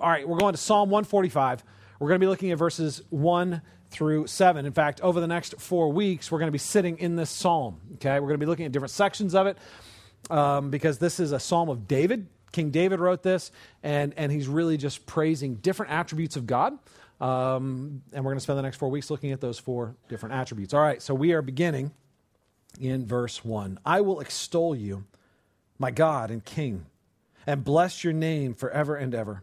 All right, we're going to Psalm 145. We're going to be looking at verses 1 through 7. In fact, over the next four weeks, we're going to be sitting in this psalm. Okay, we're going to be looking at different sections of it um, because this is a psalm of David. King David wrote this, and, and he's really just praising different attributes of God. Um, and we're going to spend the next four weeks looking at those four different attributes. All right, so we are beginning in verse 1. I will extol you, my God and King, and bless your name forever and ever.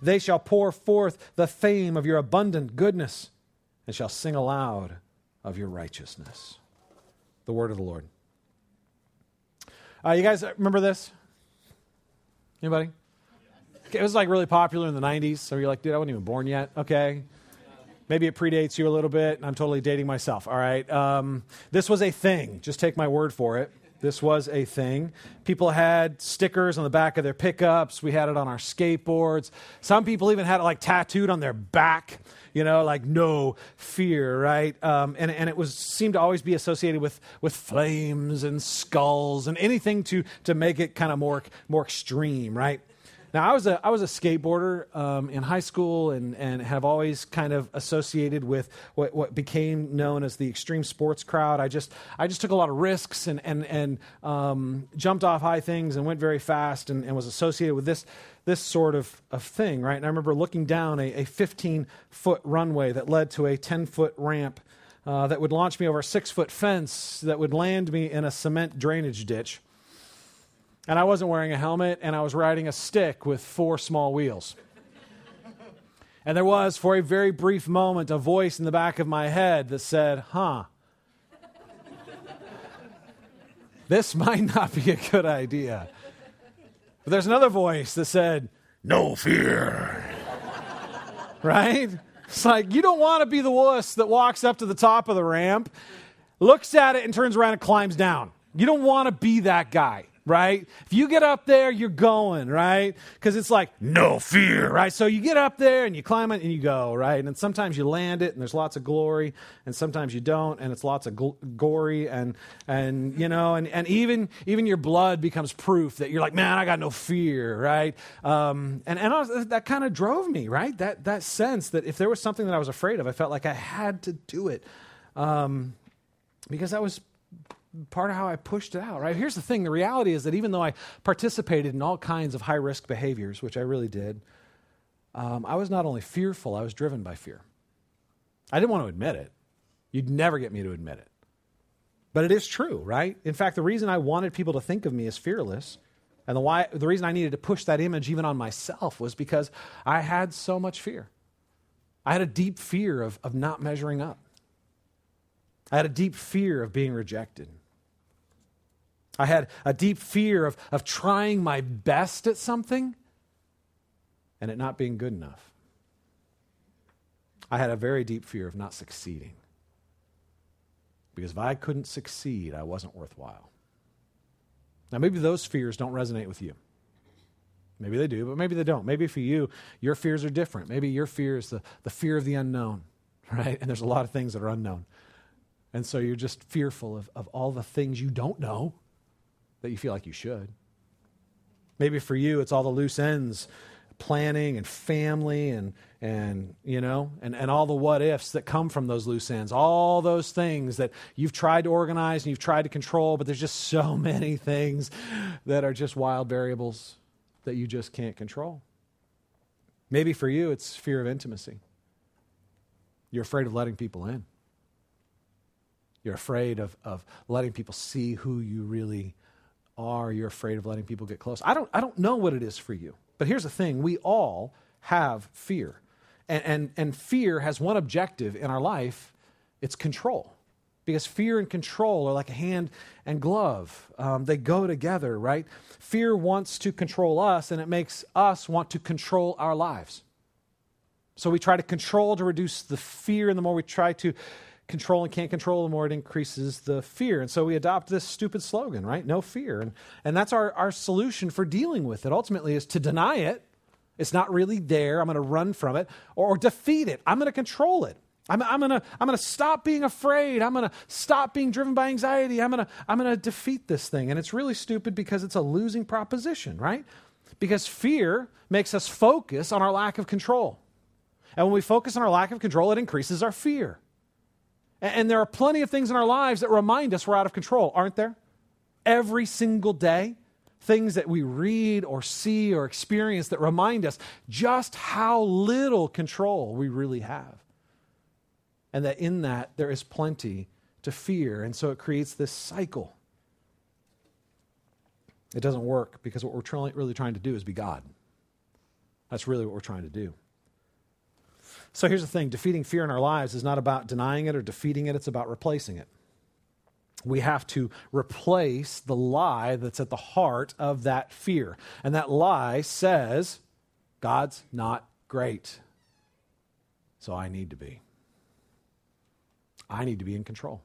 They shall pour forth the fame of your abundant goodness, and shall sing aloud of your righteousness. The word of the Lord. Uh, you guys remember this? Anybody? It was like really popular in the 90s. So you're like, dude, I wasn't even born yet. Okay. Maybe it predates you a little bit. I'm totally dating myself. All right. Um, this was a thing. Just take my word for it. This was a thing. People had stickers on the back of their pickups. We had it on our skateboards. Some people even had it like tattooed on their back, you know, like no fear, right? Um, and, and it was seemed to always be associated with, with flames and skulls and anything to, to make it kind of more, more extreme, right? Now, I was a, I was a skateboarder um, in high school and, and have always kind of associated with what, what became known as the extreme sports crowd. I just, I just took a lot of risks and, and, and um, jumped off high things and went very fast and, and was associated with this, this sort of, of thing, right? And I remember looking down a 15 foot runway that led to a 10 foot ramp uh, that would launch me over a six foot fence that would land me in a cement drainage ditch and I wasn't wearing a helmet, and I was riding a stick with four small wheels. And there was, for a very brief moment, a voice in the back of my head that said, Huh, this might not be a good idea. But there's another voice that said, No fear. right? It's like, you don't want to be the wuss that walks up to the top of the ramp, looks at it, and turns around and climbs down. You don't want to be that guy right? If you get up there, you're going, right? Because it's like, no fear, right? So you get up there and you climb it and you go, right? And sometimes you land it and there's lots of glory, and sometimes you don't, and it's lots of gl- gory, and, and you know, and, and even, even your blood becomes proof that you're like, man, I got no fear, right? Um, and and was, that kind of drove me, right? That, that sense that if there was something that I was afraid of, I felt like I had to do it. Um, because that was part of how I pushed it out, right? Here's the thing the reality is that even though I participated in all kinds of high risk behaviors, which I really did, um, I was not only fearful, I was driven by fear. I didn't want to admit it. You'd never get me to admit it. But it is true, right? In fact, the reason I wanted people to think of me as fearless and the, why, the reason I needed to push that image even on myself was because I had so much fear. I had a deep fear of, of not measuring up. I had a deep fear of being rejected. I had a deep fear of, of trying my best at something and it not being good enough. I had a very deep fear of not succeeding. Because if I couldn't succeed, I wasn't worthwhile. Now, maybe those fears don't resonate with you. Maybe they do, but maybe they don't. Maybe for you, your fears are different. Maybe your fear is the, the fear of the unknown, right? And there's a lot of things that are unknown. And so you're just fearful of, of all the things you don't know that you feel like you should. Maybe for you, it's all the loose ends, planning and family and, and you know, and, and all the what ifs that come from those loose ends. All those things that you've tried to organize and you've tried to control, but there's just so many things that are just wild variables that you just can't control. Maybe for you, it's fear of intimacy. You're afraid of letting people in. You're afraid of, of letting people see who you really are. You're afraid of letting people get close. I don't, I don't know what it is for you. But here's the thing we all have fear. And, and, and fear has one objective in our life it's control. Because fear and control are like a hand and glove. Um, they go together, right? Fear wants to control us, and it makes us want to control our lives. So we try to control to reduce the fear, and the more we try to control and can't control, the more it increases the fear. And so we adopt this stupid slogan, right? No fear. And, and that's our, our solution for dealing with it ultimately is to deny it. It's not really there. I'm going to run from it or, or defeat it. I'm going to control it. I'm, I'm, gonna, I'm gonna stop being afraid. I'm gonna stop being driven by anxiety. I'm gonna, I'm gonna defeat this thing. And it's really stupid because it's a losing proposition, right? Because fear makes us focus on our lack of control. And when we focus on our lack of control, it increases our fear. And, there are plenty of things in our lives that remind us we're out of control, aren't there? Every single day, things that we read or see or experience that remind us just how little control we really have and that in that there is plenty to fear. And so it creates this cycle. It doesn't work because what we're really trying to do is be God. That's really what we're trying to do. So here's the thing defeating fear in our lives is not about denying it or defeating it, it's about replacing it. We have to replace the lie that's at the heart of that fear. And that lie says, God's not great. So I need to be. I need to be in control.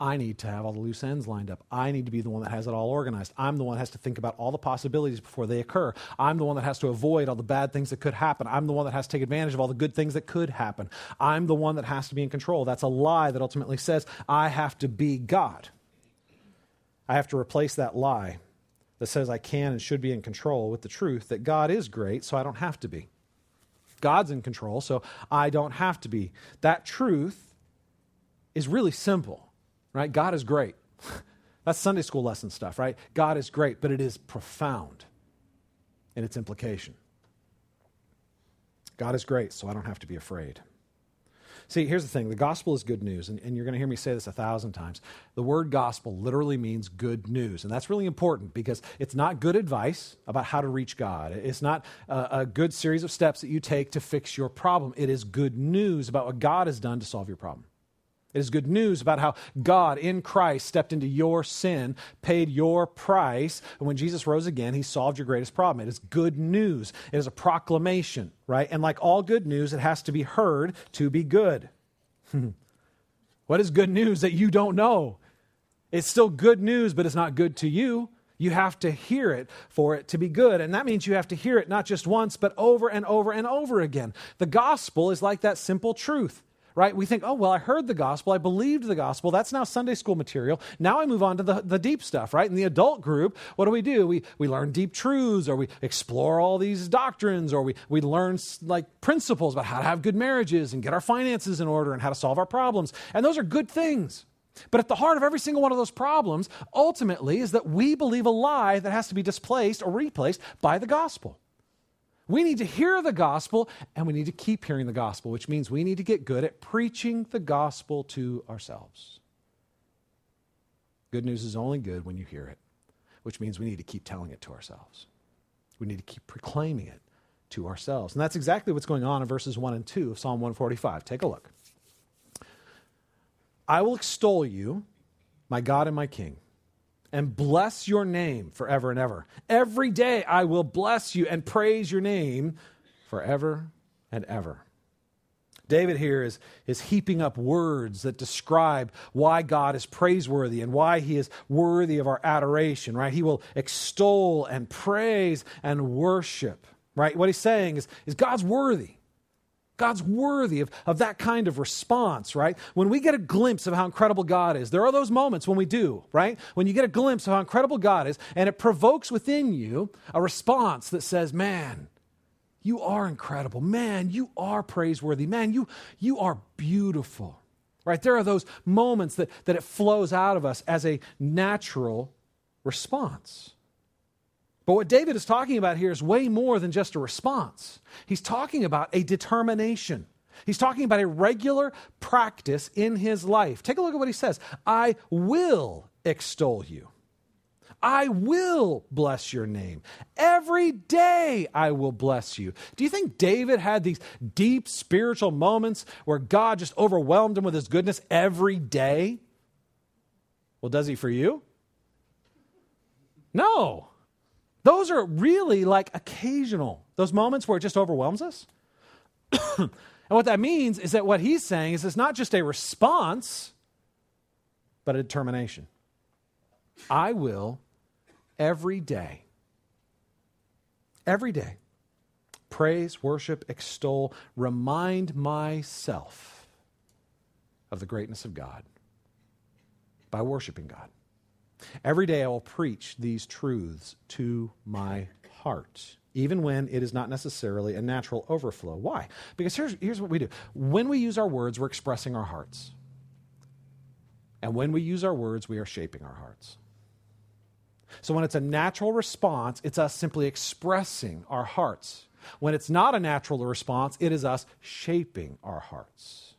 I need to have all the loose ends lined up. I need to be the one that has it all organized. I'm the one that has to think about all the possibilities before they occur. I'm the one that has to avoid all the bad things that could happen. I'm the one that has to take advantage of all the good things that could happen. I'm the one that has to be in control. That's a lie that ultimately says I have to be God. I have to replace that lie that says I can and should be in control with the truth that God is great, so I don't have to be. God's in control, so I don't have to be. That truth is really simple, right? God is great. That's Sunday school lesson stuff, right? God is great, but it is profound in its implication. God is great, so I don't have to be afraid. See, here's the thing the gospel is good news, and, and you're going to hear me say this a thousand times. The word gospel literally means good news, and that's really important because it's not good advice about how to reach God. It's not a, a good series of steps that you take to fix your problem. It is good news about what God has done to solve your problem. It is good news about how God in Christ stepped into your sin, paid your price, and when Jesus rose again, he solved your greatest problem. It is good news. It is a proclamation, right? And like all good news, it has to be heard to be good. what is good news that you don't know? It's still good news, but it's not good to you. You have to hear it for it to be good. And that means you have to hear it not just once, but over and over and over again. The gospel is like that simple truth right? We think, oh, well, I heard the gospel. I believed the gospel. That's now Sunday school material. Now I move on to the, the deep stuff, right? In the adult group, what do we do? We, we learn deep truths or we explore all these doctrines or we, we learn like principles about how to have good marriages and get our finances in order and how to solve our problems. And those are good things. But at the heart of every single one of those problems, ultimately, is that we believe a lie that has to be displaced or replaced by the gospel. We need to hear the gospel and we need to keep hearing the gospel, which means we need to get good at preaching the gospel to ourselves. Good news is only good when you hear it, which means we need to keep telling it to ourselves. We need to keep proclaiming it to ourselves. And that's exactly what's going on in verses 1 and 2 of Psalm 145. Take a look. I will extol you, my God and my King and bless your name forever and ever. Every day I will bless you and praise your name forever and ever. David here is, is heaping up words that describe why God is praiseworthy and why he is worthy of our adoration, right? He will extol and praise and worship, right? What he's saying is, is God's worthy. God's worthy of, of that kind of response, right? When we get a glimpse of how incredible God is, there are those moments when we do, right? When you get a glimpse of how incredible God is, and it provokes within you a response that says, Man, you are incredible. Man, you are praiseworthy. Man, you, you are beautiful. Right? There are those moments that, that it flows out of us as a natural response. But what David is talking about here is way more than just a response. He's talking about a determination. He's talking about a regular practice in his life. Take a look at what he says I will extol you. I will bless your name. Every day I will bless you. Do you think David had these deep spiritual moments where God just overwhelmed him with his goodness every day? Well, does he for you? No. Those are really like occasional, those moments where it just overwhelms us. and what that means is that what he's saying is it's not just a response, but a determination. I will every day, every day, praise, worship, extol, remind myself of the greatness of God by worshiping God. Every day I will preach these truths to my heart, even when it is not necessarily a natural overflow. Why? Because here's, here's what we do when we use our words, we're expressing our hearts. And when we use our words, we are shaping our hearts. So when it's a natural response, it's us simply expressing our hearts. When it's not a natural response, it is us shaping our hearts.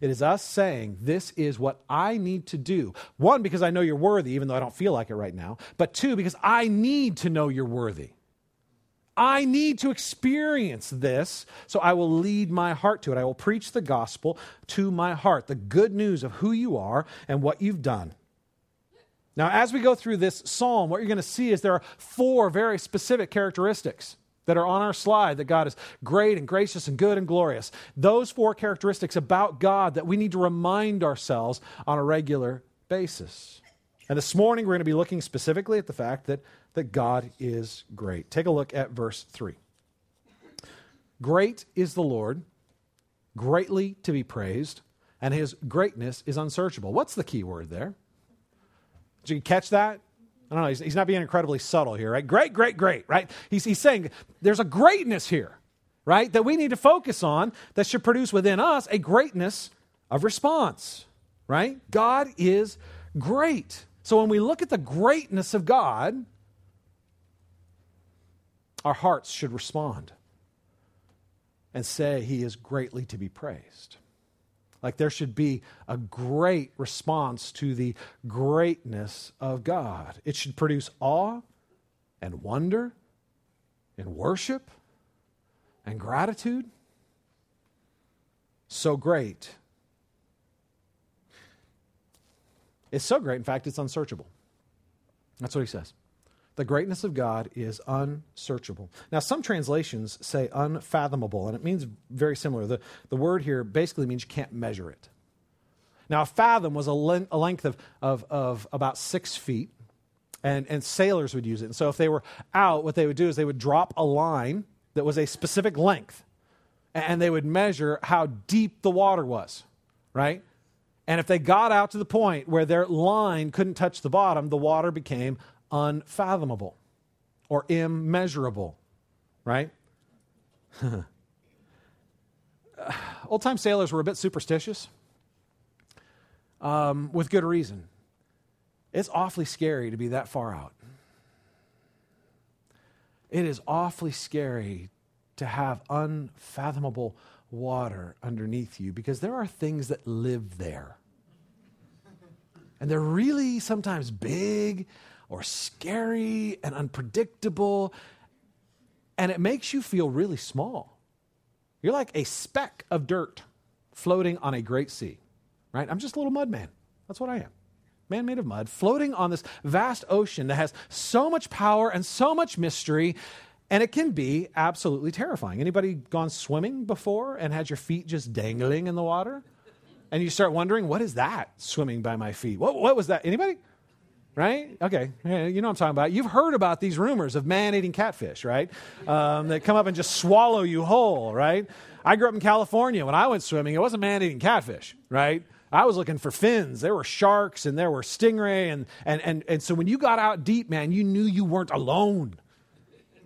It is us saying, This is what I need to do. One, because I know you're worthy, even though I don't feel like it right now. But two, because I need to know you're worthy. I need to experience this, so I will lead my heart to it. I will preach the gospel to my heart, the good news of who you are and what you've done. Now, as we go through this psalm, what you're going to see is there are four very specific characteristics that are on our slide that God is great and gracious and good and glorious. Those four characteristics about God that we need to remind ourselves on a regular basis. And this morning, we're going to be looking specifically at the fact that, that God is great. Take a look at verse 3. Great is the Lord, greatly to be praised, and his greatness is unsearchable. What's the key word there? Did you catch that? I don't know. He's, he's, not being incredibly subtle here, right? Great, great, great, right? He's, he's saying there's a greatness here, right? That we need to focus on that should produce within us a greatness of response, right? God is great. So when we look at the greatness of God, our hearts should respond and say, He is greatly to be praised. Like there should be a great response to the greatness of God. It should produce awe and wonder and worship and gratitude. So great. It's so great, in fact, it's unsearchable. That's what he says. The greatness of God is unsearchable. Now, some translations say unfathomable, and it means very similar. The, the word here basically means you can't measure it. Now, a fathom was a, le- a length of, of, of about six feet, and, and sailors would use it. And so, if they were out, what they would do is they would drop a line that was a specific length, and they would measure how deep the water was, right? And if they got out to the point where their line couldn't touch the bottom, the water became unfathomable or immeasurable, right? Old time sailors were a bit superstitious um, with good reason. It's awfully scary to be that far out. It is awfully scary to have unfathomable water underneath you because there are things that live there. And they're really sometimes big or scary and unpredictable. And it makes you feel really small. You're like a speck of dirt floating on a great sea, right? I'm just a little mud man. That's what I am. Man made of mud, floating on this vast ocean that has so much power and so much mystery, and it can be absolutely terrifying. Anybody gone swimming before and had your feet just dangling in the water? And you start wondering, what is that swimming by my feet? What, what was that? Anybody? Right? Okay, you know what I'm talking about. You've heard about these rumors of man eating catfish, right? Um, that come up and just swallow you whole, right? I grew up in California. When I went swimming, it wasn't man eating catfish, right? I was looking for fins. There were sharks and there were stingray. And, and, and, and so when you got out deep, man, you knew you weren't alone.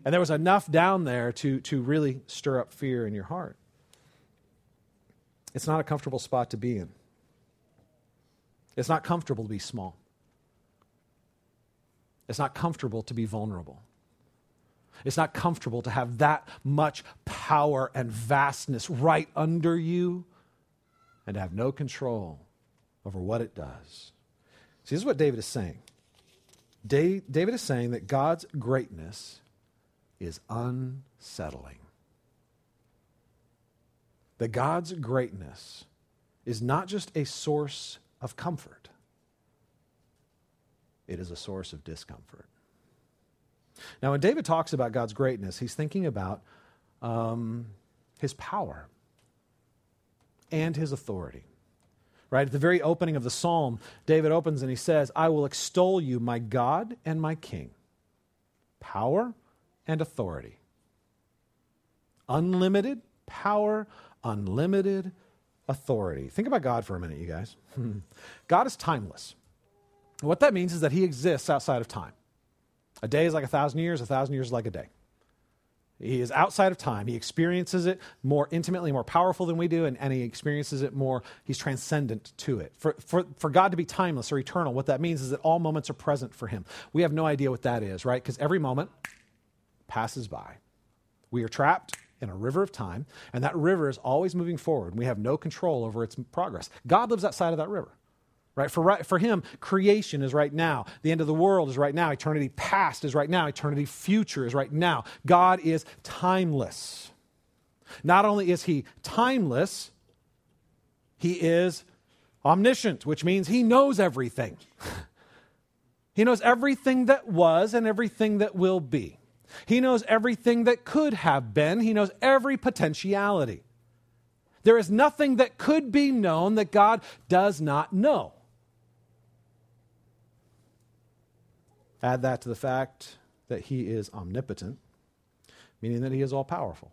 And there was enough down there to, to really stir up fear in your heart. It's not a comfortable spot to be in. It's not comfortable to be small. It's not comfortable to be vulnerable. It's not comfortable to have that much power and vastness right under you and to have no control over what it does. See, this is what David is saying. David is saying that God's greatness is unsettling. That God's greatness is not just a source of comfort, it is a source of discomfort. Now, when David talks about God's greatness, he's thinking about um, his power and his authority. Right? At the very opening of the psalm, David opens and he says, I will extol you, my God and my King. Power and authority. Unlimited power, unlimited authority. Think about God for a minute, you guys. God is timeless. What that means is that he exists outside of time. A day is like a thousand years, a thousand years is like a day. He is outside of time. He experiences it more intimately, more powerful than we do, and, and he experiences it more, he's transcendent to it. For, for, for God to be timeless or eternal, what that means is that all moments are present for him. We have no idea what that is, right? Because every moment passes by. We are trapped in a river of time, and that river is always moving forward. We have no control over its progress. God lives outside of that river. Right? For, for him, creation is right now. The end of the world is right now. Eternity past is right now. Eternity future is right now. God is timeless. Not only is he timeless, he is omniscient, which means he knows everything. he knows everything that was and everything that will be. He knows everything that could have been. He knows every potentiality. There is nothing that could be known that God does not know. Add that to the fact that he is omnipotent, meaning that he is all powerful.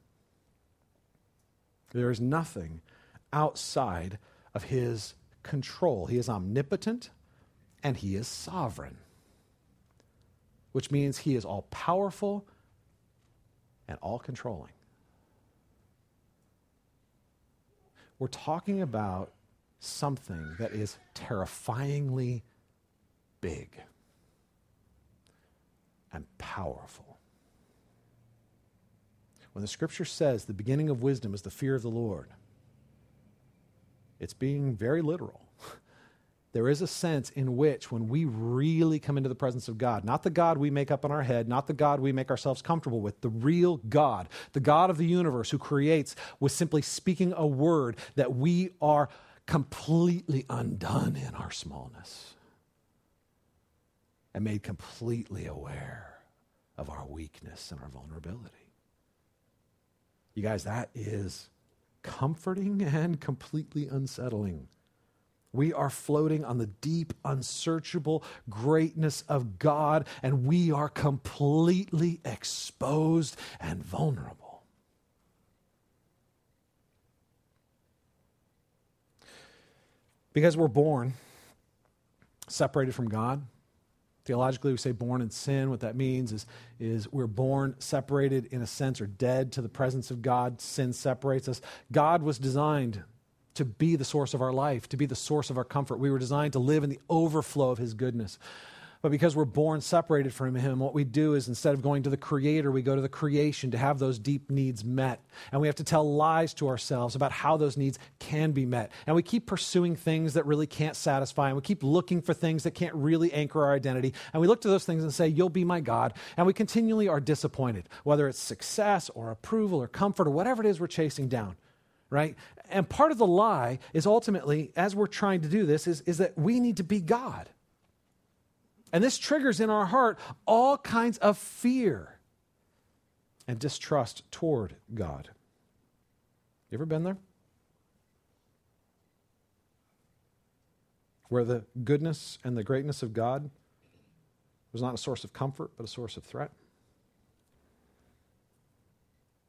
There is nothing outside of his control. He is omnipotent and he is sovereign, which means he is all powerful and all controlling. We're talking about something that is terrifyingly big and powerful. When the scripture says the beginning of wisdom is the fear of the Lord, it's being very literal. There is a sense in which, when we really come into the presence of God, not the God we make up in our head, not the God we make ourselves comfortable with, the real God, the God of the universe who creates with simply speaking a word, that we are completely undone in our smallness and made completely aware of our weakness and our vulnerability. You guys, that is comforting and completely unsettling. We are floating on the deep, unsearchable greatness of God, and we are completely exposed and vulnerable. Because we're born separated from God, Theologically, we say born in sin. What that means is, is we're born separated in a sense or dead to the presence of God. Sin separates us. God was designed to be the source of our life, to be the source of our comfort. We were designed to live in the overflow of His goodness. But because we're born separated from Him, what we do is instead of going to the Creator, we go to the creation to have those deep needs met. And we have to tell lies to ourselves about how those needs can be met. And we keep pursuing things that really can't satisfy. And we keep looking for things that can't really anchor our identity. And we look to those things and say, You'll be my God. And we continually are disappointed, whether it's success or approval or comfort or whatever it is we're chasing down right? And part of the lie is ultimately, as we're trying to do this, is, is that we need to be God. And this triggers in our heart all kinds of fear and distrust toward God. You ever been there? Where the goodness and the greatness of God was not a source of comfort, but a source of threat?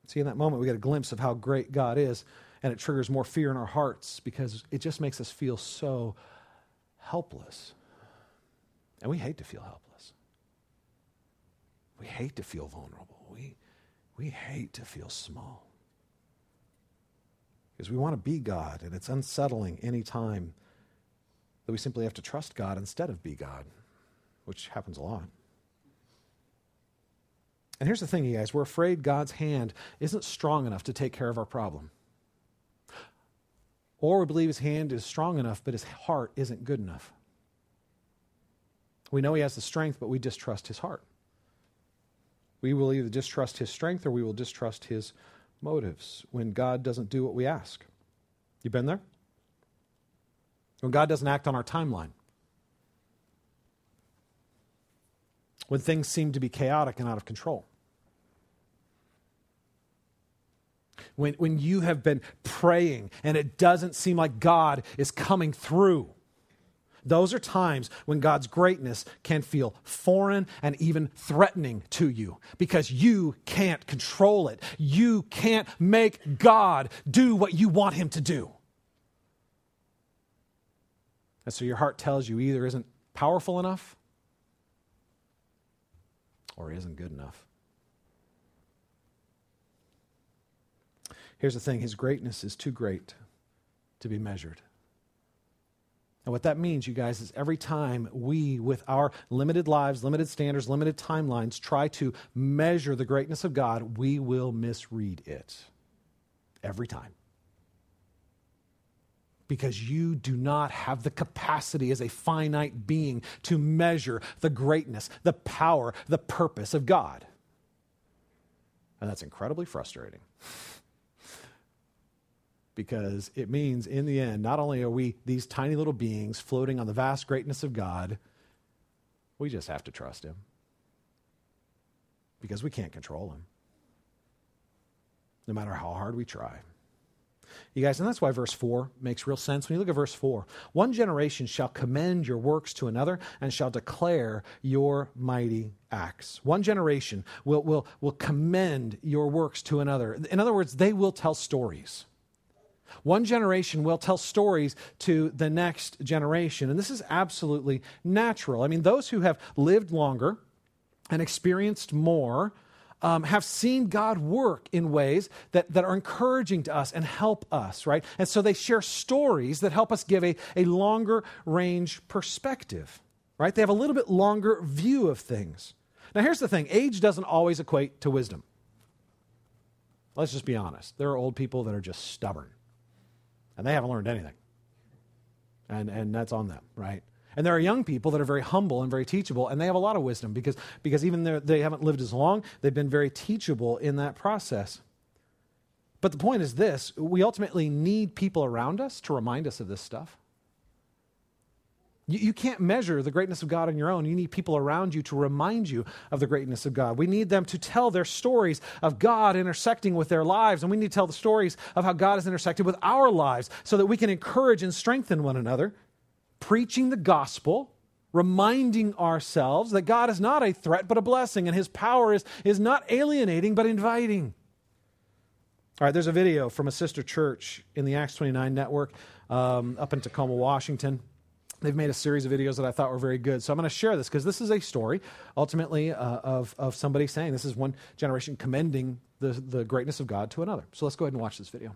See, in that moment, we get a glimpse of how great God is, and it triggers more fear in our hearts because it just makes us feel so helpless. And we hate to feel helpless. We hate to feel vulnerable. We, we hate to feel small. Because we want to be God, and it's unsettling any time that we simply have to trust God instead of be God, which happens a lot. And here's the thing, you guys we're afraid God's hand isn't strong enough to take care of our problem. Or we believe his hand is strong enough, but his heart isn't good enough. We know he has the strength, but we distrust his heart. We will either distrust his strength or we will distrust his motives when God doesn't do what we ask. You been there? When God doesn't act on our timeline. When things seem to be chaotic and out of control. when, when you have been praying and it doesn't seem like God is coming through. Those are times when God's greatness can feel foreign and even threatening to you because you can't control it. You can't make God do what you want him to do. And so your heart tells you either isn't powerful enough or isn't good enough. Here's the thing His greatness is too great to be measured. And what that means, you guys, is every time we, with our limited lives, limited standards, limited timelines, try to measure the greatness of God, we will misread it. Every time. Because you do not have the capacity as a finite being to measure the greatness, the power, the purpose of God. And that's incredibly frustrating because it means in the end, not only are we these tiny little beings floating on the vast greatness of God, we just have to trust Him because we can't control Him, no matter how hard we try. You guys, and that's why verse 4 makes real sense. When you look at verse 4, one generation shall commend your works to another and shall declare your mighty acts. One generation will, will, will commend your works to another. In other words, they will tell stories. One generation will tell stories to the next generation. And this is absolutely natural. I mean, those who have lived longer and experienced more um, have seen God work in ways that, that are encouraging to us and help us, right? And so they share stories that help us give a, a longer range perspective, right? They have a little bit longer view of things. Now, here's the thing age doesn't always equate to wisdom. Let's just be honest. There are old people that are just stubborn and they haven't learned anything. And, and that's on them, right? And there are young people that are very humble and very teachable, and they have a lot of wisdom because, because even though they haven't lived as long, they've been very teachable in that process. But the point is this we ultimately need people around us to remind us of this stuff. You, you can't measure the greatness of God on your own. You need people around you to remind you of the greatness of God. We need them to tell their stories of God intersecting with their lives, and we need to tell the stories of how God has intersected with our lives so that we can encourage and strengthen one another, preaching the gospel reminding ourselves that God is not a threat but a blessing, and his power is, is not alienating but inviting. All right, there's a video from a sister church in the Acts 29 network um, up in Tacoma, Washington. They've made a series of videos that I thought were very good. So I'm going to share this because this is a story ultimately uh, of, of somebody saying this is one generation commending the, the greatness of God to another. So let's go ahead and watch this video.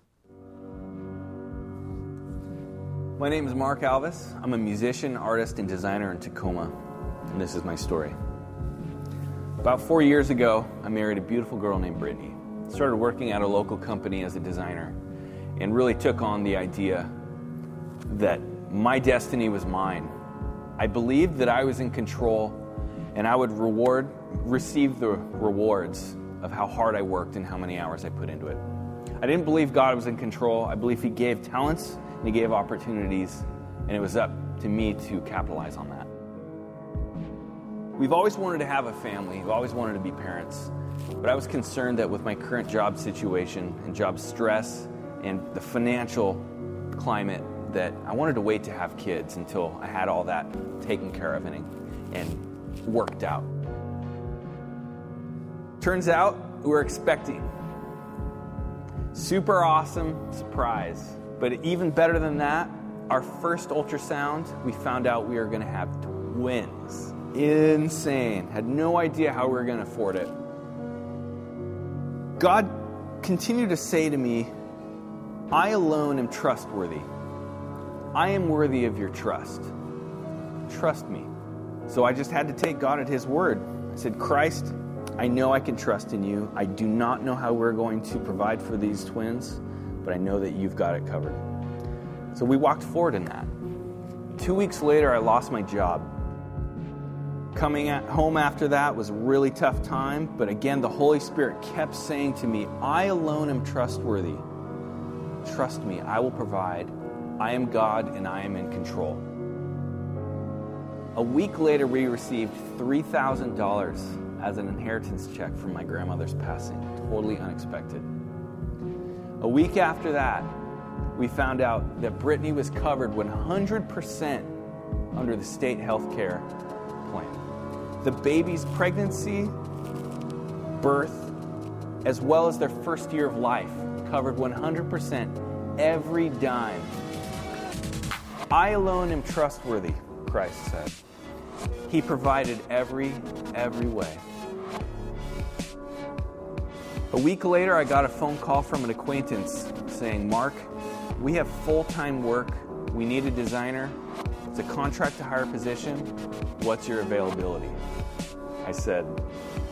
My name is Mark Alvis. I'm a musician, artist, and designer in Tacoma, and this is my story. About four years ago, I married a beautiful girl named Brittany. Started working at a local company as a designer, and really took on the idea that my destiny was mine. I believed that I was in control and I would reward receive the rewards of how hard I worked and how many hours I put into it. I didn't believe God was in control. I believe he gave talents and he gave opportunities and it was up to me to capitalize on that. We've always wanted to have a family. We've always wanted to be parents. But I was concerned that with my current job situation and job stress and the financial climate that I wanted to wait to have kids until I had all that taken care of and, and worked out. Turns out we're expecting. Super awesome surprise. But even better than that, our first ultrasound, we found out we were going to have twins. Insane. Had no idea how we were going to afford it. God continued to say to me, I alone am trustworthy. I am worthy of your trust. Trust me. So I just had to take God at His word. I said, Christ, I know I can trust in you. I do not know how we're going to provide for these twins, but I know that you've got it covered. So we walked forward in that. Two weeks later, I lost my job. Coming home after that was a really tough time, but again, the Holy Spirit kept saying to me, I alone am trustworthy. Trust me, I will provide I am God and I am in control. A week later, we received $3,000 as an inheritance check from my grandmother's passing. Totally unexpected. A week after that, we found out that Brittany was covered 100% under the state health care plan. The baby's pregnancy, birth, as well as their first year of life covered 100% every dime. I alone am trustworthy, Christ said. He provided every, every way. A week later, I got a phone call from an acquaintance saying, Mark, we have full time work. We need a designer. It's a contract to hire position. What's your availability? I said,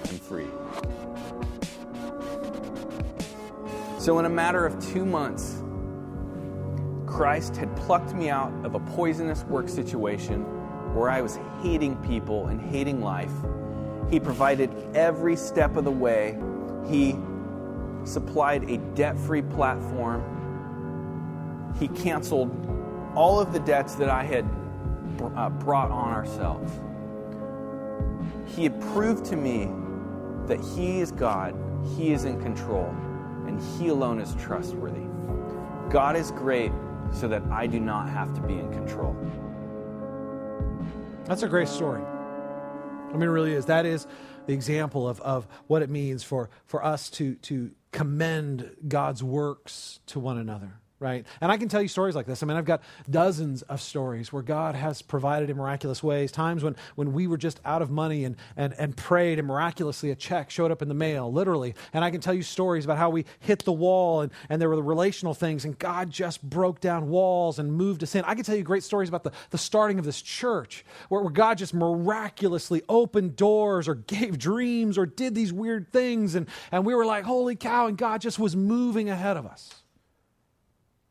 I'm free. So, in a matter of two months, Christ had plucked me out of a poisonous work situation where I was hating people and hating life. He provided every step of the way he supplied a debt free platform. He canceled all of the debts that I had uh, brought on ourselves. He had proved to me that He is God, He is in control, and He alone is trustworthy. God is great so that I do not have to be in control. That's a great story. I mean, it really is. That is the example of, of what it means for, for us to, to commend God's works to one another right? And I can tell you stories like this. I mean, I've got dozens of stories where God has provided in miraculous ways. Times when, when we were just out of money and, and, and prayed, and miraculously a check showed up in the mail, literally. And I can tell you stories about how we hit the wall and, and there were the relational things, and God just broke down walls and moved us in. I can tell you great stories about the, the starting of this church where, where God just miraculously opened doors or gave dreams or did these weird things. And, and we were like, holy cow, and God just was moving ahead of us.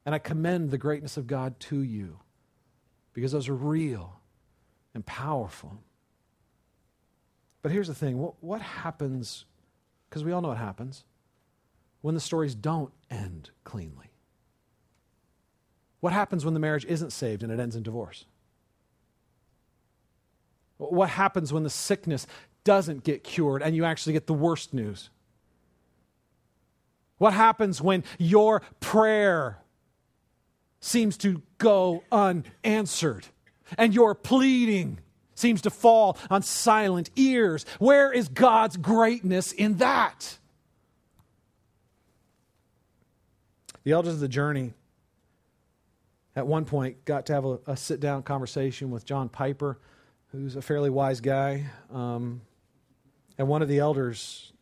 And I commend the greatness of God to you because those are real and powerful. But here's the thing what, what happens, because we all know what happens, when the stories don't end cleanly? What happens when the marriage isn't saved and it ends in divorce? What happens when the sickness doesn't get cured and you actually get the worst news? What happens when your prayer seems to go unanswered, and your pleading seems to fall on silent ears. Where is God's greatness in that? The elders of the journey at one point got to have a, a sit down conversation with John Piper, who's a fairly wise guy. Um, and one of the elders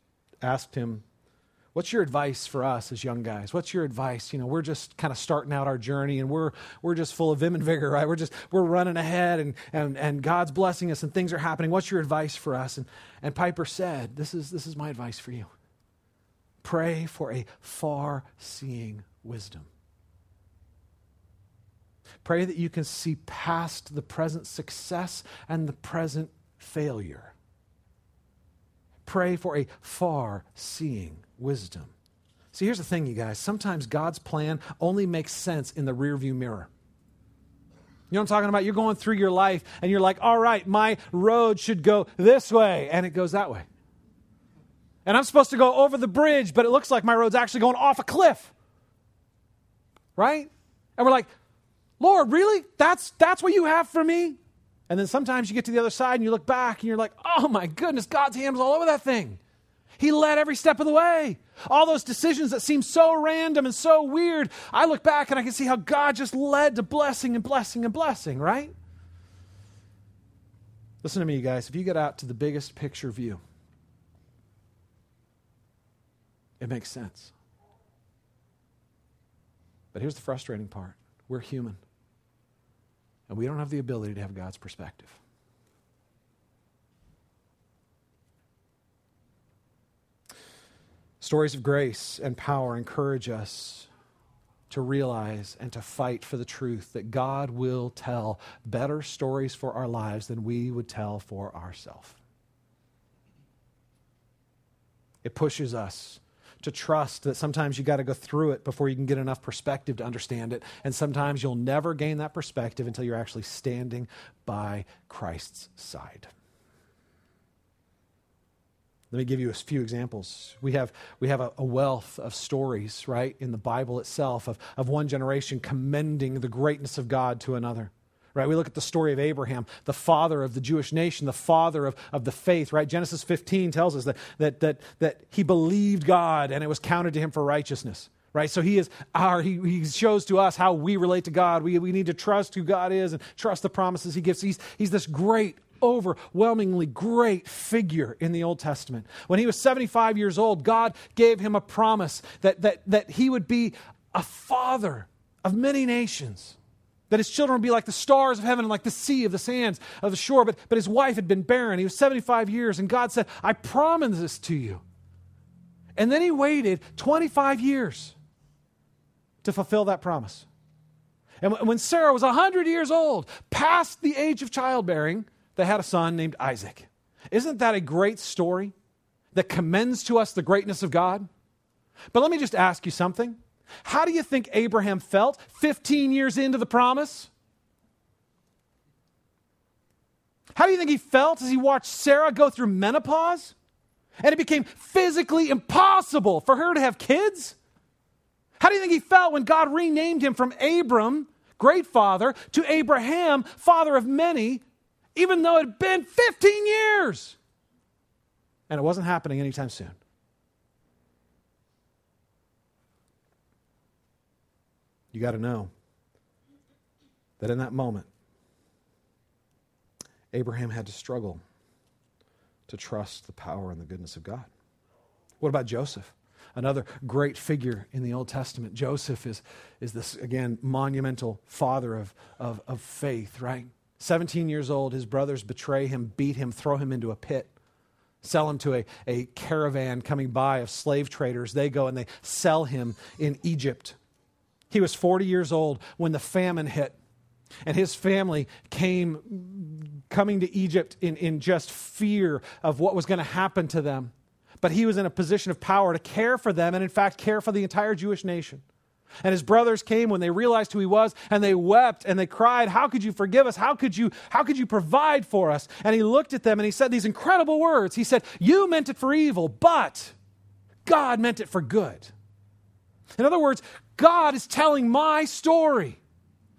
asked him, What's your advice for us as young guys? What's your advice? You know, we're just kind of starting out our journey and we're we're just full of vim and vigor, right? We're just we're running ahead and and, and God's blessing us and things are happening. What's your advice for us? And and Piper said, This is this is my advice for you. Pray for a far seeing wisdom. Pray that you can see past the present success and the present failure. Pray for a far seeing wisdom. See, here's the thing, you guys. Sometimes God's plan only makes sense in the rearview mirror. You know what I'm talking about? You're going through your life and you're like, all right, my road should go this way, and it goes that way. And I'm supposed to go over the bridge, but it looks like my road's actually going off a cliff. Right? And we're like, Lord, really? That's that's what you have for me? And then sometimes you get to the other side and you look back and you're like, oh my goodness, God's hand was all over that thing. He led every step of the way. All those decisions that seem so random and so weird, I look back and I can see how God just led to blessing and blessing and blessing, right? Listen to me, you guys. If you get out to the biggest picture view, it makes sense. But here's the frustrating part we're human, and we don't have the ability to have God's perspective. Stories of grace and power encourage us to realize and to fight for the truth that God will tell better stories for our lives than we would tell for ourselves. It pushes us to trust that sometimes you got to go through it before you can get enough perspective to understand it. And sometimes you'll never gain that perspective until you're actually standing by Christ's side. Let me give you a few examples. We have, we have a, a, wealth of stories, right, in the Bible itself of, of one generation commending the greatness of God to another. Right? We look at the story of Abraham, the father of the Jewish nation, the father of, of the faith, right? Genesis 15 tells us that, that, that, that he believed God and it was counted to him for righteousness right? So he is our, he, he shows to us how we relate to God. We, we need to trust who God is and trust the promises he gives. He's, he's this great overwhelmingly great figure in the Old Testament. When he was 75 years old, God gave him a promise that, that, that he would be a father of many nations. That his children would be like the stars of heaven and like the sea of the sands of the shore. But, but his wife had been barren. He was 75 years, and God said, I promise this to you. And then he waited 25 years to fulfill that promise. And when Sarah was 100 years old, past the age of childbearing, they had a son named Isaac. Isn't that a great story that commends to us the greatness of God? But let me just ask you something. How do you think Abraham felt 15 years into the promise? How do you think he felt as he watched Sarah go through menopause? And it became physically impossible for her to have kids? How do you think he felt when God renamed him from Abram, great father, to Abraham, father of many, even though it had been 15 years. And it wasn't happening anytime soon. You got to know that in that moment, Abraham had to struggle to trust the power and the goodness of God. What about Joseph? Another great figure in the Old Testament. Joseph is, is this, again, monumental father of, of, of faith, right? 17 years old, his brothers betray him, beat him, throw him into a pit, sell him to a, a caravan coming by of slave traders. They go and they sell him in Egypt. He was 40 years old when the famine hit, and his family came coming to Egypt in, in just fear of what was going to happen to them. But he was in a position of power to care for them and, in fact, care for the entire Jewish nation. And his brothers came when they realized who he was, and they wept and they cried, How could you forgive us? How could you, how could you provide for us? And he looked at them and he said these incredible words. He said, You meant it for evil, but God meant it for good. In other words, God is telling my story.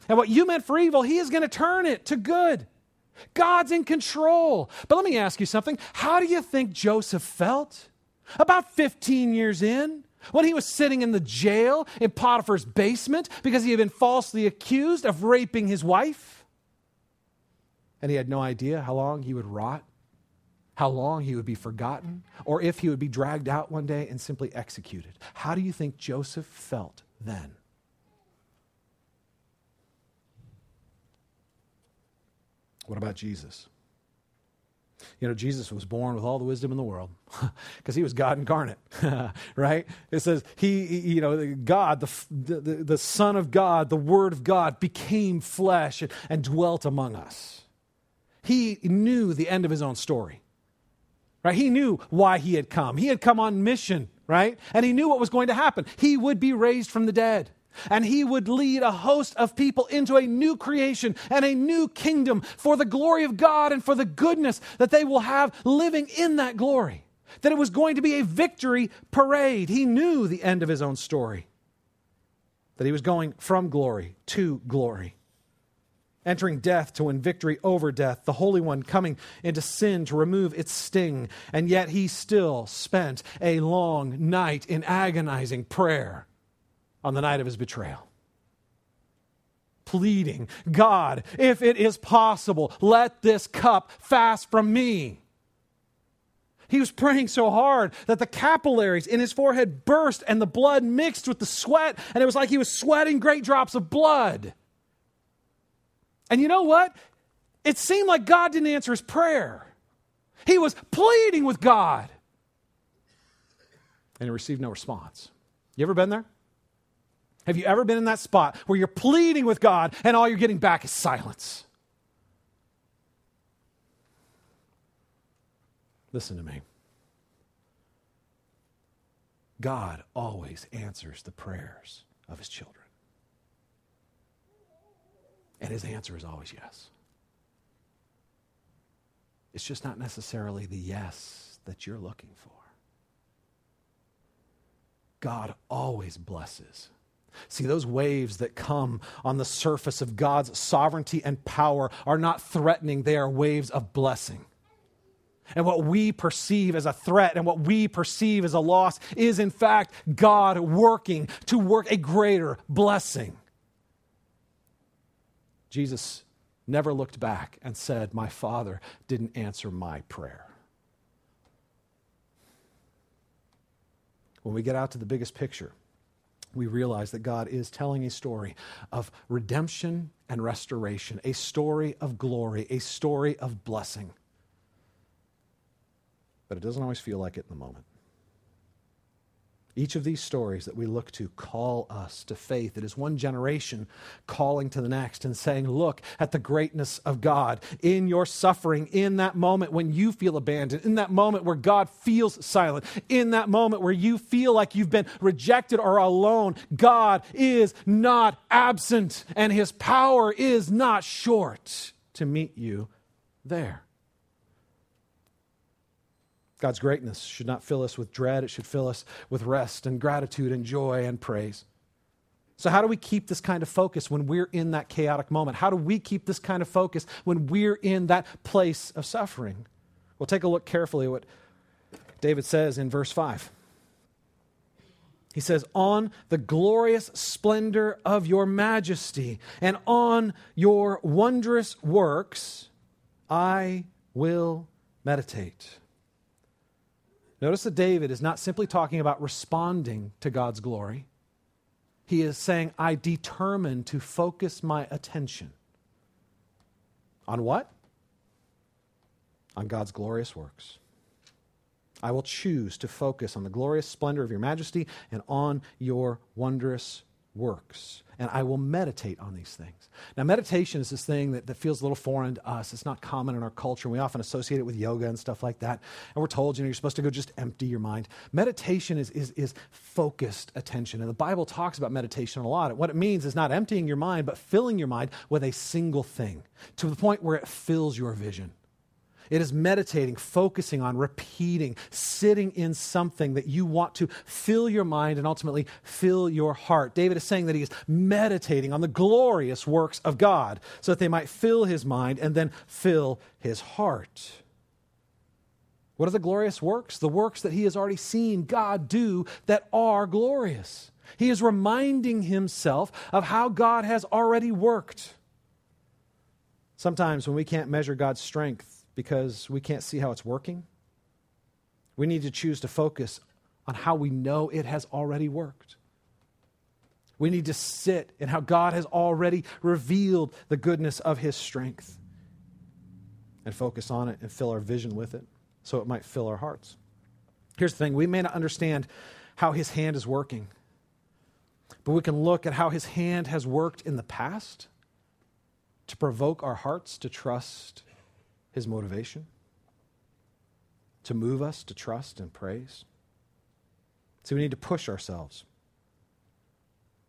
And what you meant for evil, he is going to turn it to good. God's in control. But let me ask you something. How do you think Joseph felt? About 15 years in, when he was sitting in the jail in Potiphar's basement because he had been falsely accused of raping his wife. And he had no idea how long he would rot, how long he would be forgotten, or if he would be dragged out one day and simply executed. How do you think Joseph felt then? What about Jesus? You know, Jesus was born with all the wisdom in the world because he was God incarnate, right? It says he, you know, God, the, the, the Son of God, the Word of God became flesh and, and dwelt among us. He knew the end of his own story, right? He knew why he had come. He had come on mission, right? And he knew what was going to happen. He would be raised from the dead. And he would lead a host of people into a new creation and a new kingdom for the glory of God and for the goodness that they will have living in that glory. That it was going to be a victory parade. He knew the end of his own story, that he was going from glory to glory. Entering death to win victory over death, the Holy One coming into sin to remove its sting, and yet he still spent a long night in agonizing prayer on the night of his betrayal. Pleading, God, if it is possible, let this cup pass from me. He was praying so hard that the capillaries in his forehead burst and the blood mixed with the sweat, and it was like he was sweating great drops of blood. And you know what? It seemed like God didn't answer his prayer. He was pleading with God, and he received no response. You ever been there? Have you ever been in that spot where you're pleading with God and all you're getting back is silence? Listen to me. God always answers the prayers of his children. And his answer is always yes. It's just not necessarily the yes that you're looking for. God always blesses. See, those waves that come on the surface of God's sovereignty and power are not threatening, they are waves of blessing. And what we perceive as a threat and what we perceive as a loss is, in fact, God working to work a greater blessing. Jesus never looked back and said, My Father didn't answer my prayer. When we get out to the biggest picture, we realize that God is telling a story of redemption and restoration, a story of glory, a story of blessing. But it doesn't always feel like it in the moment. Each of these stories that we look to call us to faith. It is one generation calling to the next and saying, Look at the greatness of God in your suffering, in that moment when you feel abandoned, in that moment where God feels silent, in that moment where you feel like you've been rejected or alone. God is not absent, and his power is not short to meet you there. God's greatness should not fill us with dread, it should fill us with rest and gratitude and joy and praise. So, how do we keep this kind of focus when we're in that chaotic moment? How do we keep this kind of focus when we're in that place of suffering? Well, take a look carefully at what David says in verse 5. He says, On the glorious splendor of your majesty and on your wondrous works, I will meditate. Notice that David is not simply talking about responding to God's glory. He is saying, I determine to focus my attention. On what? On God's glorious works. I will choose to focus on the glorious splendor of your majesty and on your wondrous works. And I will meditate on these things. Now, meditation is this thing that, that feels a little foreign to us. It's not common in our culture. We often associate it with yoga and stuff like that. And we're told, you know, you're supposed to go just empty your mind. Meditation is, is, is focused attention. And the Bible talks about meditation a lot. What it means is not emptying your mind, but filling your mind with a single thing to the point where it fills your vision. It is meditating, focusing on, repeating, sitting in something that you want to fill your mind and ultimately fill your heart. David is saying that he is meditating on the glorious works of God so that they might fill his mind and then fill his heart. What are the glorious works? The works that he has already seen God do that are glorious. He is reminding himself of how God has already worked. Sometimes when we can't measure God's strength, because we can't see how it's working. We need to choose to focus on how we know it has already worked. We need to sit in how God has already revealed the goodness of his strength and focus on it and fill our vision with it so it might fill our hearts. Here's the thing we may not understand how his hand is working, but we can look at how his hand has worked in the past to provoke our hearts to trust his motivation? To move us to trust and praise? So we need to push ourselves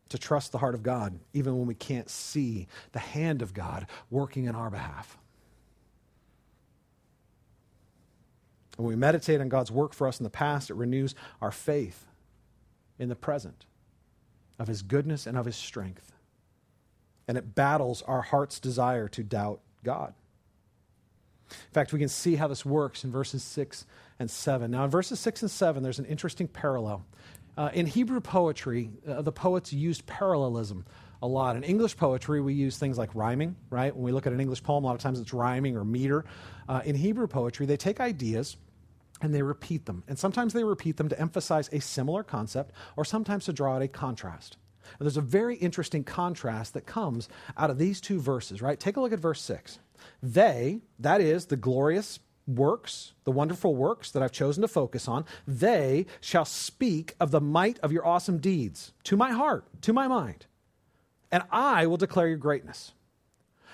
to trust the heart of God, even when we can't see the hand of God working in our behalf. When we meditate on God's work for us in the past, it renews our faith in the present of His goodness and of His strength. And it battles our heart's desire to doubt God. In fact, we can see how this works in verses 6 and 7. Now, in verses 6 and 7, there's an interesting parallel. Uh, in Hebrew poetry, uh, the poets used parallelism a lot. In English poetry, we use things like rhyming, right? When we look at an English poem, a lot of times it's rhyming or meter. Uh, in Hebrew poetry, they take ideas and they repeat them. And sometimes they repeat them to emphasize a similar concept or sometimes to draw out a contrast. And there's a very interesting contrast that comes out of these two verses, right? Take a look at verse 6. They, that is, the glorious works, the wonderful works that I've chosen to focus on, they shall speak of the might of your awesome deeds to my heart, to my mind, and I will declare your greatness.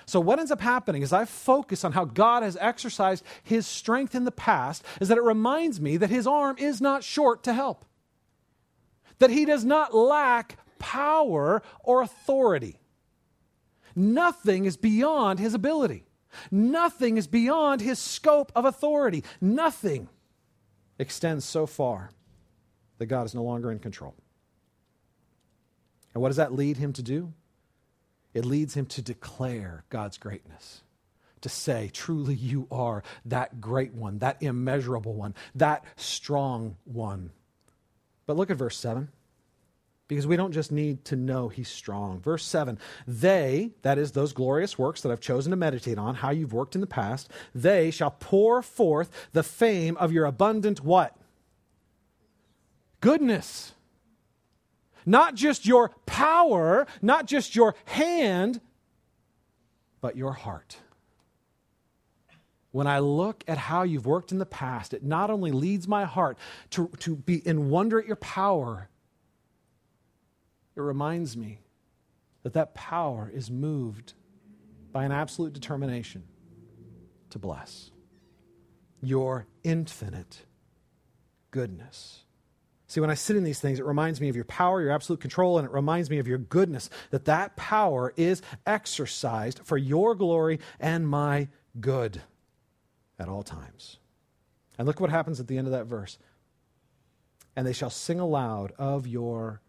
So, what ends up happening is I focus on how God has exercised his strength in the past, is that it reminds me that his arm is not short to help, that he does not lack power or authority. Nothing is beyond his ability. Nothing is beyond his scope of authority. Nothing. extends so far that God is no longer in control. And what does that lead him to do? It leads him to declare God's greatness, to say, truly, you are that great one, that immeasurable one, that strong one. But look at verse 7 because we don't just need to know he's strong. Verse 7 They, that is, those glorious works that I've chosen to meditate on, how you've worked in the past, they shall pour forth the fame of your abundant what? Goodness. Not just your power, not just your hand, but your heart. When I look at how you've worked in the past, it not only leads my heart to, to be in wonder at your power, it reminds me that that power is moved by an absolute determination to bless your infinite goodness. See, when I sit in these things, it reminds me of your power, your absolute control, and it reminds me of your goodness, that that power is exercised for your glory and my good at all times. And look what happens at the end of that verse. And they shall sing aloud of your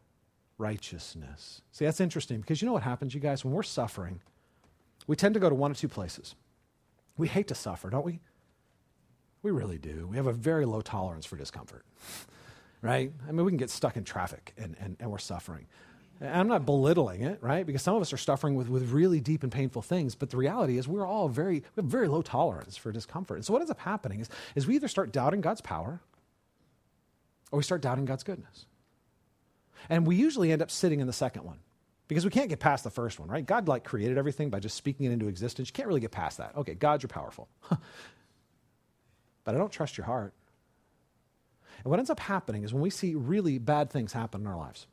righteousness. See, that's interesting because you know what happens, you guys? When we're suffering, we tend to go to one of two places. We hate to suffer, don't we? We really do. We have a very low tolerance for discomfort, right? I mean, we can get stuck in traffic and, and, and we're suffering. And I'm not belittling it, right? Because some of us are suffering with, with really deep and painful things, but the reality is we're all very, we have very low tolerance for discomfort. And so what ends up happening is, is we either start doubting God's power or we start doubting God's goodness. And we usually end up sitting in the second one because we can't get past the first one, right? God like created everything by just speaking it into existence. You can't really get past that. Okay, God, you're powerful. but I don't trust your heart. And what ends up happening is when we see really bad things happen in our lives,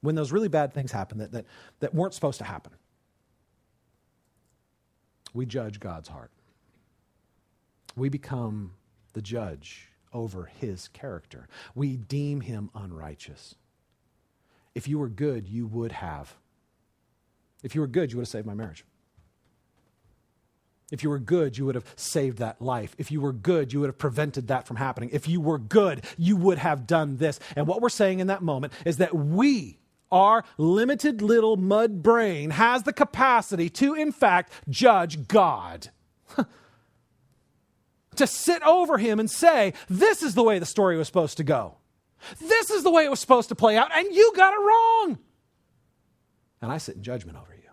when those really bad things happen that, that, that weren't supposed to happen, we judge God's heart. We become the judge over his character. We deem him unrighteous. If you were good, you would have. If you were good, you would have saved my marriage. If you were good, you would have saved that life. If you were good, you would have prevented that from happening. If you were good, you would have done this. And what we're saying in that moment is that we, our limited little mud brain, has the capacity to, in fact, judge God. to sit over him and say, This is the way the story was supposed to go. This is the way it was supposed to play out, and you got it wrong. And I sit in judgment over you.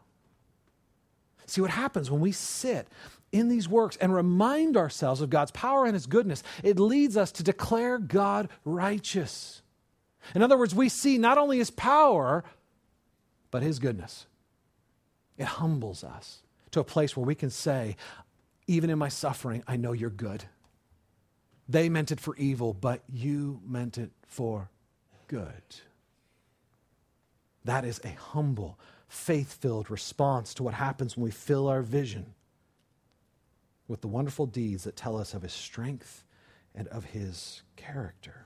See what happens when we sit in these works and remind ourselves of God's power and His goodness, it leads us to declare God righteous. In other words, we see not only His power, but His goodness. It humbles us to a place where we can say, even in my suffering, I know you're good. They meant it for evil, but you meant it for good. That is a humble, faith filled response to what happens when we fill our vision with the wonderful deeds that tell us of his strength and of his character.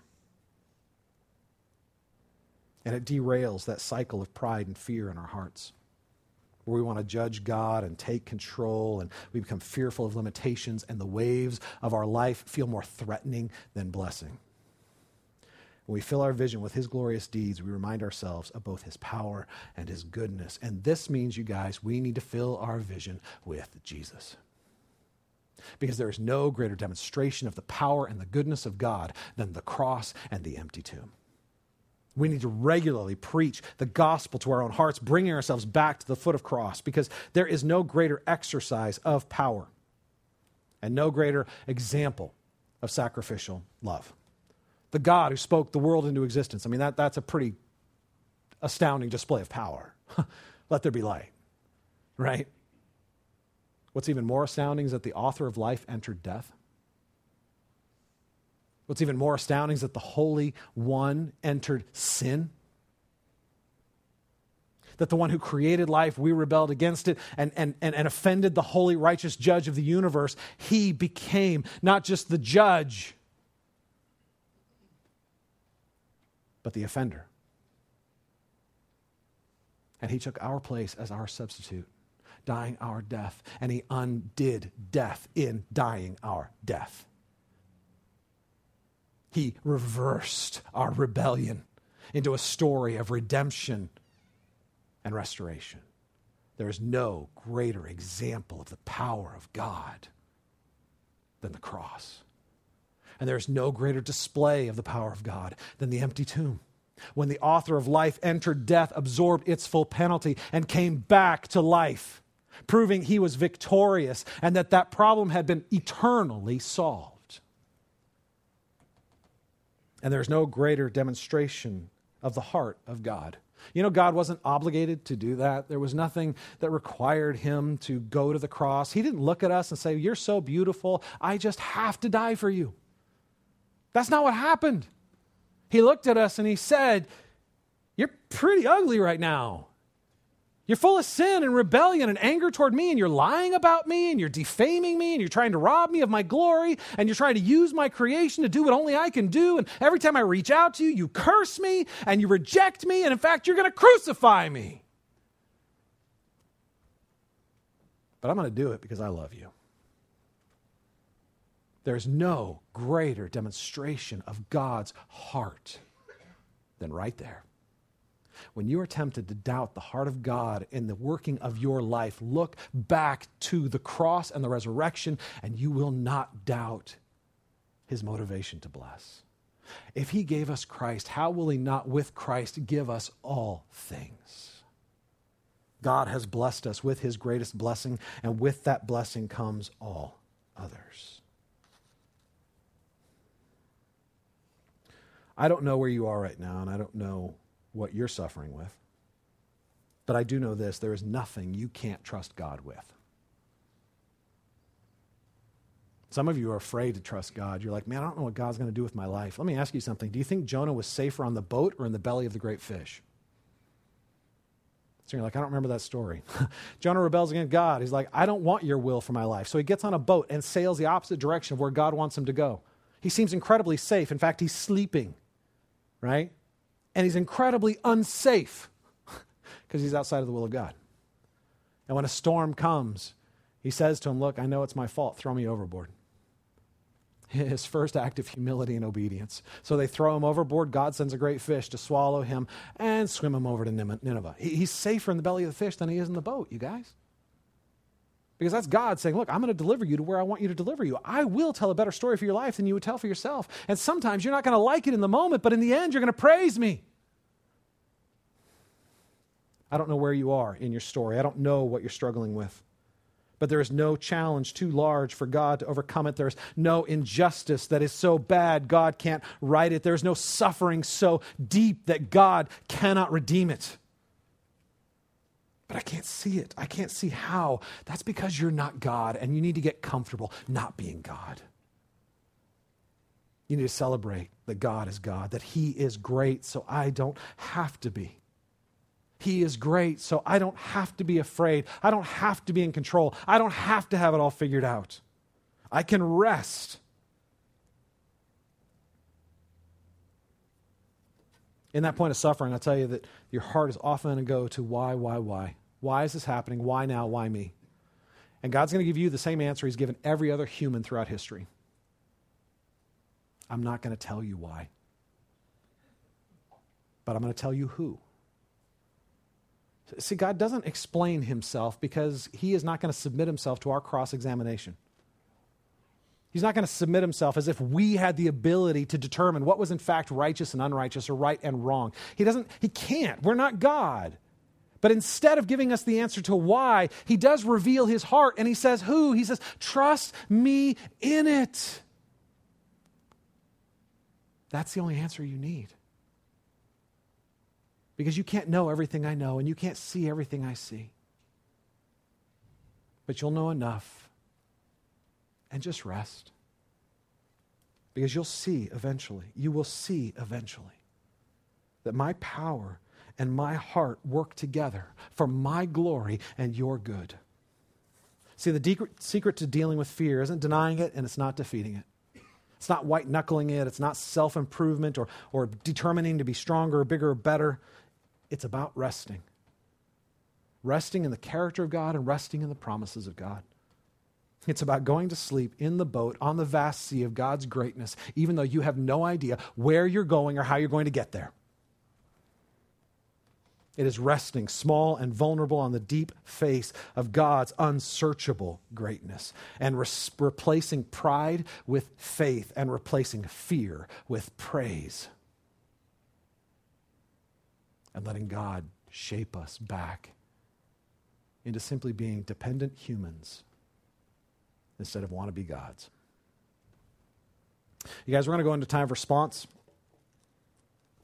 And it derails that cycle of pride and fear in our hearts where we want to judge God and take control, and we become fearful of limitations, and the waves of our life feel more threatening than blessing. When we fill our vision with His glorious deeds, we remind ourselves of both His power and His goodness. And this means, you guys, we need to fill our vision with Jesus. Because there is no greater demonstration of the power and the goodness of God than the cross and the empty tomb. We need to regularly preach the gospel to our own hearts, bringing ourselves back to the foot of cross, because there is no greater exercise of power and no greater example of sacrificial love. The God who spoke the world into existence, I mean, that, that's a pretty astounding display of power. Let there be light, right? What's even more astounding is that the author of life entered death. What's even more astounding is that the Holy One entered sin. That the one who created life, we rebelled against it and, and, and, and offended the holy, righteous judge of the universe. He became not just the judge, but the offender. And he took our place as our substitute, dying our death. And he undid death in dying our death. He reversed our rebellion into a story of redemption and restoration. There is no greater example of the power of God than the cross. And there is no greater display of the power of God than the empty tomb. When the author of life entered death, absorbed its full penalty, and came back to life, proving he was victorious and that that problem had been eternally solved. And there's no greater demonstration of the heart of God. You know, God wasn't obligated to do that. There was nothing that required him to go to the cross. He didn't look at us and say, You're so beautiful, I just have to die for you. That's not what happened. He looked at us and he said, You're pretty ugly right now. You're full of sin and rebellion and anger toward me, and you're lying about me, and you're defaming me, and you're trying to rob me of my glory, and you're trying to use my creation to do what only I can do. And every time I reach out to you, you curse me and you reject me, and in fact, you're going to crucify me. But I'm going to do it because I love you. There's no greater demonstration of God's heart than right there. When you are tempted to doubt the heart of God in the working of your life, look back to the cross and the resurrection, and you will not doubt his motivation to bless. If he gave us Christ, how will he not with Christ give us all things? God has blessed us with his greatest blessing, and with that blessing comes all others. I don't know where you are right now, and I don't know what you're suffering with. But I do know this there is nothing you can't trust God with. Some of you are afraid to trust God. You're like, man, I don't know what God's going to do with my life. Let me ask you something. Do you think Jonah was safer on the boat or in the belly of the great fish? So you're like, I don't remember that story. Jonah rebels against God. He's like, I don't want your will for my life. So he gets on a boat and sails the opposite direction of where God wants him to go. He seems incredibly safe. In fact, he's sleeping right? And he's incredibly unsafe because he's outside of the will of God. And when a storm comes, he says to him, Look, I know it's my fault. Throw me overboard. His first act of humility and obedience. So they throw him overboard. God sends a great fish to swallow him and swim him over to Nineveh. He's safer in the belly of the fish than he is in the boat, you guys. Because that's God saying, Look, I'm going to deliver you to where I want you to deliver you. I will tell a better story for your life than you would tell for yourself. And sometimes you're not going to like it in the moment, but in the end, you're going to praise me. I don't know where you are in your story. I don't know what you're struggling with. But there is no challenge too large for God to overcome it. There's no injustice that is so bad God can't right it. There's no suffering so deep that God cannot redeem it but I can't see it. I can't see how. That's because you're not God and you need to get comfortable not being God. You need to celebrate that God is God, that He is great, so I don't have to be. He is great, so I don't have to be afraid. I don't have to be in control. I don't have to have it all figured out. I can rest. In that point of suffering, I tell you that your heart is often going to go to why, why, why. Why is this happening? Why now? Why me? And God's going to give you the same answer He's given every other human throughout history. I'm not going to tell you why, but I'm going to tell you who. See, God doesn't explain Himself because He is not going to submit Himself to our cross examination. He's not going to submit himself as if we had the ability to determine what was in fact righteous and unrighteous or right and wrong. He doesn't, he can't. We're not God. But instead of giving us the answer to why, he does reveal his heart and he says, Who? He says, Trust me in it. That's the only answer you need. Because you can't know everything I know and you can't see everything I see. But you'll know enough and just rest. Because you'll see eventually, you will see eventually that my power and my heart work together for my glory and your good. See, the secret to dealing with fear isn't denying it and it's not defeating it. It's not white knuckling it. It's not self improvement or, or determining to be stronger bigger or better. It's about resting. Resting in the character of God and resting in the promises of God. It's about going to sleep in the boat on the vast sea of God's greatness, even though you have no idea where you're going or how you're going to get there. It is resting small and vulnerable on the deep face of God's unsearchable greatness and replacing pride with faith and replacing fear with praise. And letting God shape us back into simply being dependent humans instead of wannabe gods. You guys, we're going to go into time of response.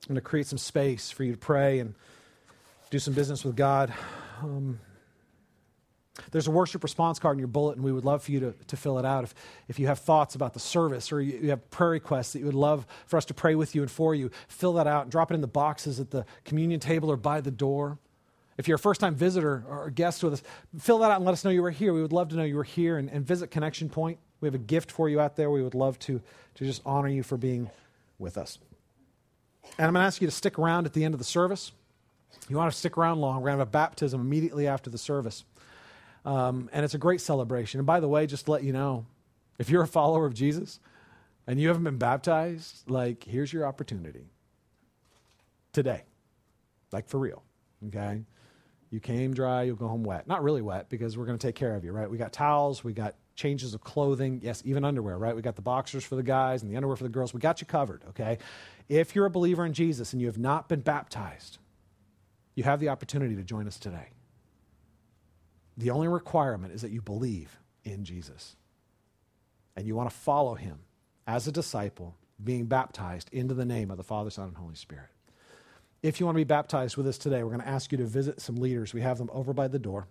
I'm going to create some space for you to pray and do some business with God. Um, there's a worship response card in your bulletin. And we would love for you to, to fill it out. If, if you have thoughts about the service or you, you have prayer requests that you would love for us to pray with you and for you, fill that out and drop it in the boxes at the communion table or by the door. If you're a first time visitor or guest with us, fill that out and let us know you were here. We would love to know you were here and, and visit Connection Point. We have a gift for you out there. We would love to, to just honor you for being with us. And I'm going to ask you to stick around at the end of the service. You want to stick around long. We're going to have a baptism immediately after the service. Um, and it's a great celebration. And by the way, just to let you know, if you're a follower of Jesus and you haven't been baptized, like, here's your opportunity today. Like, for real. Okay? You came dry, you'll go home wet. Not really wet because we're going to take care of you, right? We got towels, we got changes of clothing, yes, even underwear, right? We got the boxers for the guys and the underwear for the girls. We got you covered, okay? If you're a believer in Jesus and you have not been baptized, you have the opportunity to join us today. The only requirement is that you believe in Jesus and you want to follow him as a disciple, being baptized into the name of the Father, Son, and Holy Spirit. If you want to be baptized with us today, we're going to ask you to visit some leaders. We have them over by the door.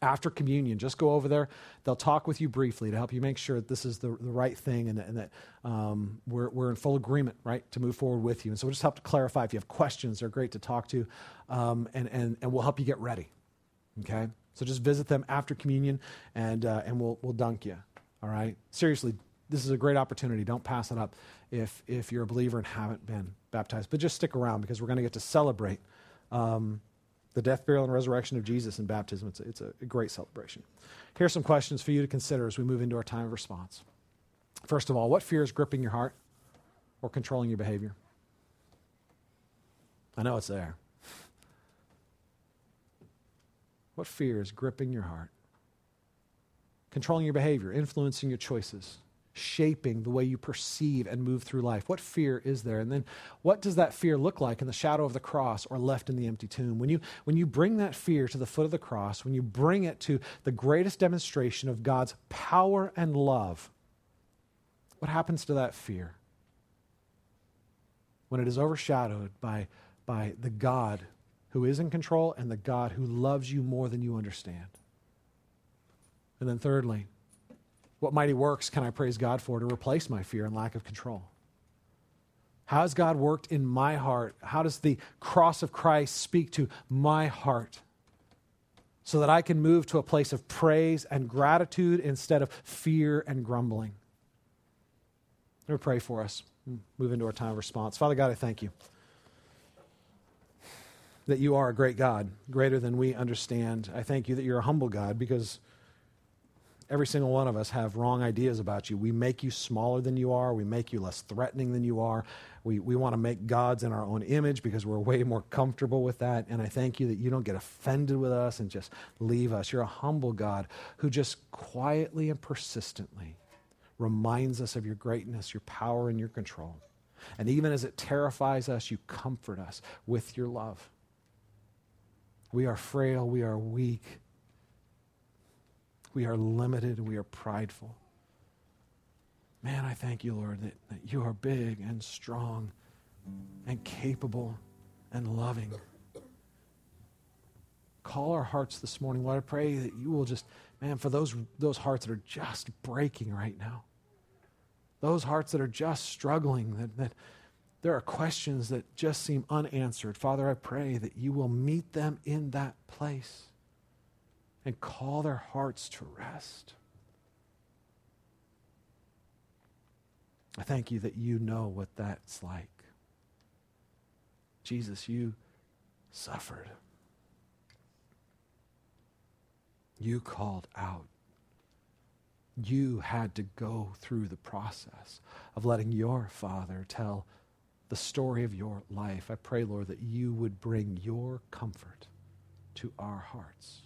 After communion, just go over there. They'll talk with you briefly to help you make sure that this is the, the right thing and, and that um, we're, we're in full agreement, right, to move forward with you. And so we'll just help to clarify. If you have questions, they're great to talk to, um, and, and, and we'll help you get ready. Okay? So just visit them after communion, and, uh, and we'll, we'll dunk you. All right? Seriously, this is a great opportunity. Don't pass it up if, if you're a believer and haven't been baptized. But just stick around because we're going to get to celebrate um, the death, burial, and resurrection of Jesus in baptism. It's it's a great celebration. Here's some questions for you to consider as we move into our time of response. First of all, what fear is gripping your heart or controlling your behavior? I know it's there. What fear is gripping your heart? Controlling your behavior, influencing your choices, shaping the way you perceive and move through life? What fear is there? And then what does that fear look like in the shadow of the cross or left in the empty tomb? When you, when you bring that fear to the foot of the cross, when you bring it to the greatest demonstration of God's power and love, what happens to that fear? When it is overshadowed by, by the God who is in control and the God who loves you more than you understand. And then, thirdly, what mighty works can I praise God for to replace my fear and lack of control? How has God worked in my heart? How does the cross of Christ speak to my heart so that I can move to a place of praise and gratitude instead of fear and grumbling? Let me pray for us. Hmm, move into our time of response. Father God, I thank you that you are a great God, greater than we understand. I thank you that you're a humble God because every single one of us have wrong ideas about you. We make you smaller than you are. We make you less threatening than you are. We, we want to make gods in our own image because we're way more comfortable with that. And I thank you that you don't get offended with us and just leave us. You're a humble God who just quietly and persistently reminds us of your greatness, your power, and your control. And even as it terrifies us, you comfort us with your love. We are frail, we are weak, we are limited, we are prideful. Man, I thank you, Lord, that, that you are big and strong and capable and loving. Call our hearts this morning. Lord, I pray that you will just, man, for those, those hearts that are just breaking right now, those hearts that are just struggling, that, that there are questions that just seem unanswered. Father, I pray that you will meet them in that place and call their hearts to rest. I thank you that you know what that's like. Jesus, you suffered. You called out. you had to go through the process of letting your Father tell the story of your life. I pray, Lord, that you would bring your comfort to our hearts.